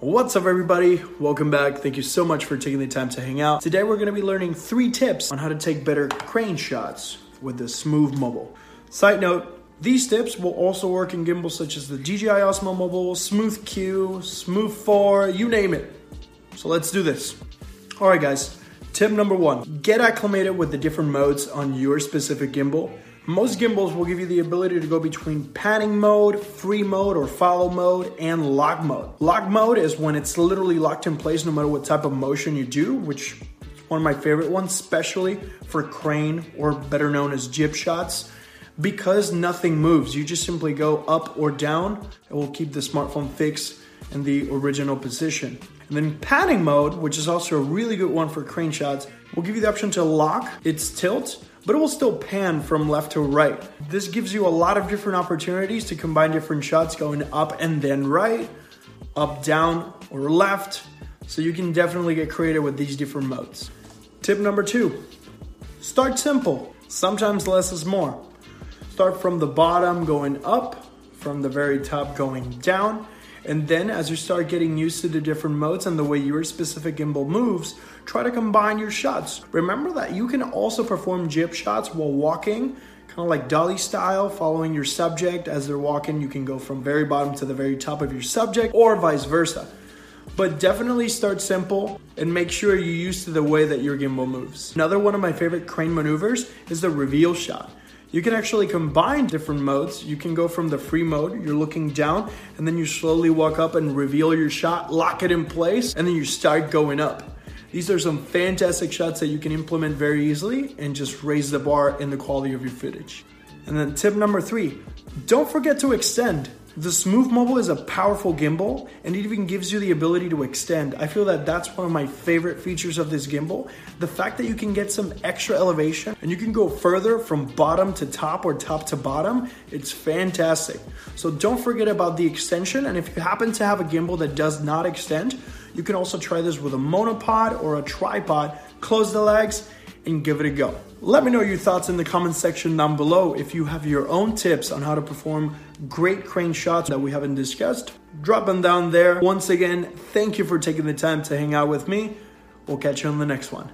What's up, everybody? Welcome back. Thank you so much for taking the time to hang out. Today, we're going to be learning three tips on how to take better crane shots with the Smooth Mobile. Side note, these tips will also work in gimbals such as the DJI Osmo Mobile, Smooth Q, Smooth 4, you name it. So let's do this. All right, guys. Tip number one get acclimated with the different modes on your specific gimbal most gimbals will give you the ability to go between panning mode, free mode, or follow mode, and lock mode. Lock mode is when it's literally locked in place no matter what type of motion you do, which is one of my favorite ones, especially for crane or better known as jib shots. Because nothing moves, you just simply go up or down. It will keep the smartphone fixed in the original position. And then panning mode, which is also a really good one for crane shots, will give you the option to lock its tilt but it will still pan from left to right. This gives you a lot of different opportunities to combine different shots going up and then right, up, down, or left. So you can definitely get creative with these different modes. Tip number two start simple. Sometimes less is more. Start from the bottom going up, from the very top going down and then as you start getting used to the different modes and the way your specific gimbal moves, try to combine your shots. Remember that you can also perform jib shots while walking, kind of like dolly style, following your subject as they're walking. You can go from very bottom to the very top of your subject or vice versa. But definitely start simple and make sure you're used to the way that your gimbal moves. Another one of my favorite crane maneuvers is the reveal shot. You can actually combine different modes. You can go from the free mode, you're looking down, and then you slowly walk up and reveal your shot, lock it in place, and then you start going up. These are some fantastic shots that you can implement very easily and just raise the bar in the quality of your footage. And then tip number three, don't forget to extend. The Smooth Mobile is a powerful gimbal and it even gives you the ability to extend. I feel that that's one of my favorite features of this gimbal. The fact that you can get some extra elevation and you can go further from bottom to top or top to bottom, it's fantastic. So don't forget about the extension and if you happen to have a gimbal that does not extend, you can also try this with a monopod or a tripod. Close the legs and give it a go. Let me know your thoughts in the comment section down below. If you have your own tips on how to perform great crane shots that we haven't discussed, drop them down there. Once again, thank you for taking the time to hang out with me. We'll catch you on the next one.